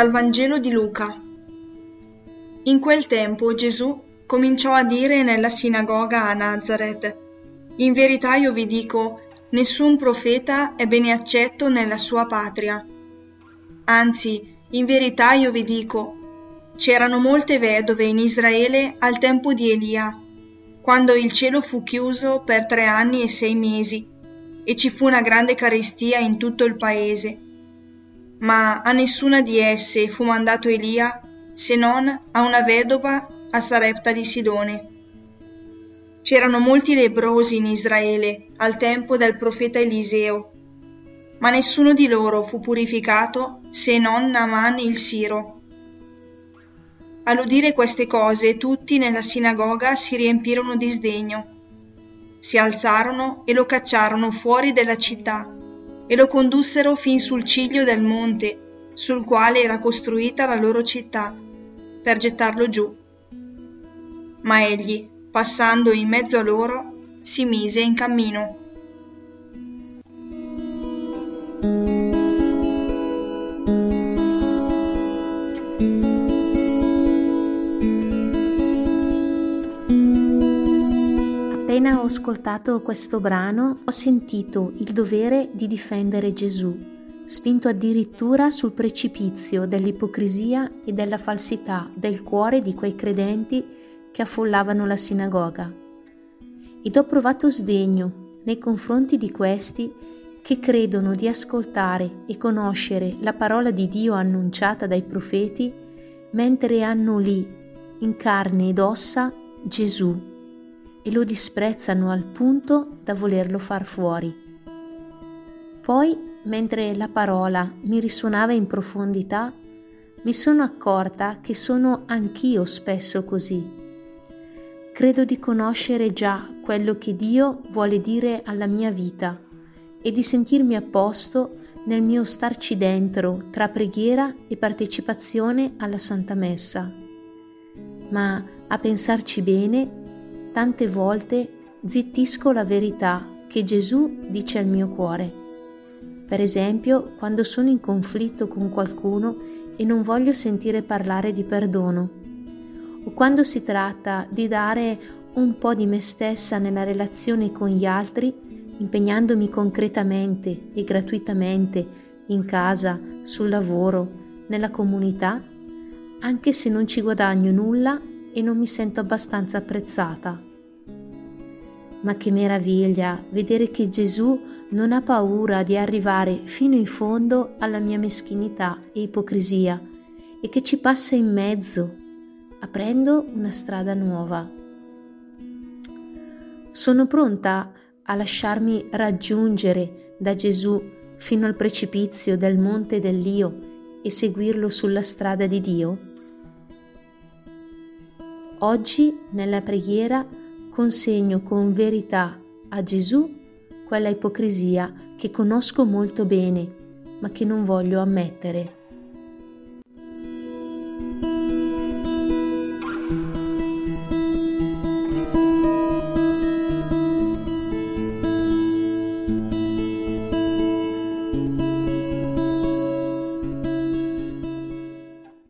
Dal Vangelo di Luca. In quel tempo Gesù cominciò a dire nella sinagoga a Nazareth, In verità io vi dico, nessun profeta è bene accetto nella sua patria. Anzi, in verità io vi dico, c'erano molte vedove in Israele al tempo di Elia, quando il cielo fu chiuso per tre anni e sei mesi, e ci fu una grande carestia in tutto il paese ma a nessuna di esse fu mandato Elia se non a una vedova a Sarepta di Sidone. C'erano molti lebrosi in Israele al tempo del profeta Eliseo, ma nessuno di loro fu purificato se non Naaman il Siro. All'udire queste cose tutti nella sinagoga si riempirono di sdegno. Si alzarono e lo cacciarono fuori della città e lo condussero fin sul ciglio del monte sul quale era costruita la loro città, per gettarlo giù. Ma egli, passando in mezzo a loro, si mise in cammino. Appena ho ascoltato questo brano ho sentito il dovere di difendere Gesù, spinto addirittura sul precipizio dell'ipocrisia e della falsità del cuore di quei credenti che affollavano la sinagoga. Ed ho provato sdegno nei confronti di questi che credono di ascoltare e conoscere la parola di Dio annunciata dai profeti, mentre hanno lì, in carne ed ossa, Gesù e lo disprezzano al punto da volerlo far fuori. Poi, mentre la parola mi risuonava in profondità, mi sono accorta che sono anch'io spesso così. Credo di conoscere già quello che Dio vuole dire alla mia vita e di sentirmi a posto nel mio starci dentro tra preghiera e partecipazione alla Santa Messa. Ma a pensarci bene, tante volte zittisco la verità che Gesù dice al mio cuore. Per esempio, quando sono in conflitto con qualcuno e non voglio sentire parlare di perdono, o quando si tratta di dare un po' di me stessa nella relazione con gli altri, impegnandomi concretamente e gratuitamente in casa, sul lavoro, nella comunità, anche se non ci guadagno nulla e non mi sento abbastanza apprezzata. Ma che meraviglia vedere che Gesù non ha paura di arrivare fino in fondo alla mia meschinità e ipocrisia e che ci passa in mezzo, aprendo una strada nuova. Sono pronta a lasciarmi raggiungere da Gesù fino al precipizio del monte dell'Io e seguirlo sulla strada di Dio? Oggi nella preghiera consegno con verità a Gesù quella ipocrisia che conosco molto bene, ma che non voglio ammettere.